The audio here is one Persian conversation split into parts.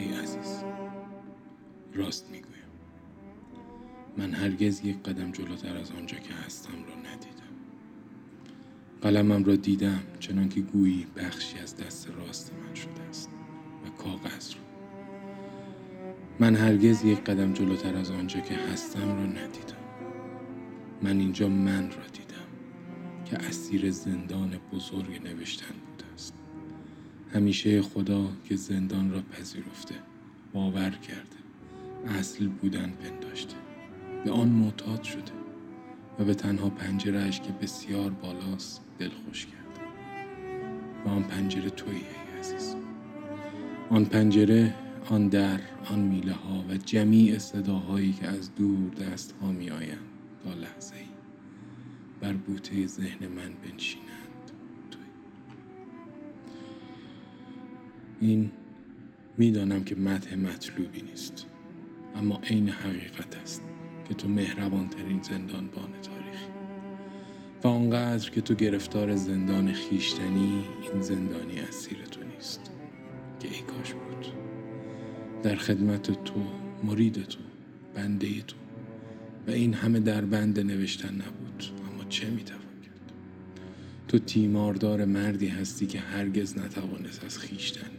ای عزیز. راست می‌گویم. من هرگز یک قدم جلوتر از آنجا که هستم را ندیدم. قلمم را دیدم چنانکه گویی بخشی از دست راست من شده است و کاغذ را. من هرگز یک قدم جلوتر از آنجا که هستم را ندیدم. من اینجا من را دیدم که اسیر زندان بزرگ نوشتن است همیشه خدا که زندان را پذیرفته باور کرده اصل بودن پنداشته. به آن معتاد شده و به تنها پنجرهش که بسیار بالاست دل خوش کرده. و آن پنجره تویی ای عزیز. آن پنجره آن در آن میله ها و جمیع صداهایی که از دور دست ها می آیند تا لحظه ای بر بوته ذهن من بنشینند. این می‌دانم که متح مطلوبی نیست اما عین حقیقت است که تو مهربانترین زندانبان تاریخی. و آنقدر که تو گرفتار زندان خیشتنی این زندانی اسیر تو نیست. که ای کاش بود. در خدمت تو مرید تو بنده تو. و این همه در بند نوشتن نبود اما چه می‌توان کرد؟ تو تیماردار مردی هستی که هرگز نتوانست از خیشتن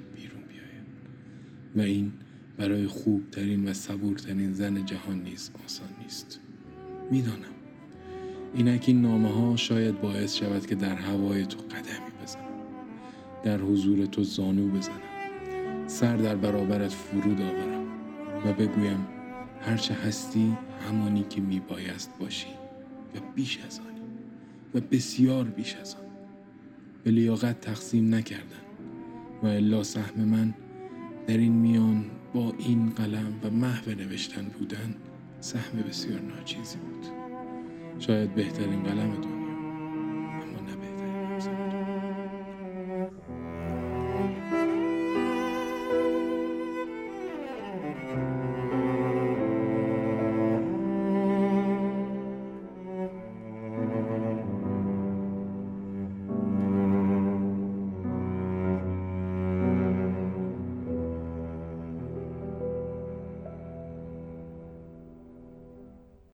و این برای خوبترین و صبورترین زن جهان نیز آسان نیست. می‌دانم. اینک این نامه ها شاید باعث شود که در هوای تو قدمی بزنم. در حضور تو زانو بزنم. سر در برابرت فرود آورم و بگویم هرچه هستی همانی که میبایست باشی و بیش از آنی و بسیار بیش از آن. به لیاقت تقسیم نکردن و الا سهم من در این میان با این قلم و محو نوشتن بودن سهم بسیار ناچیزی بود. شاید بهترین قلم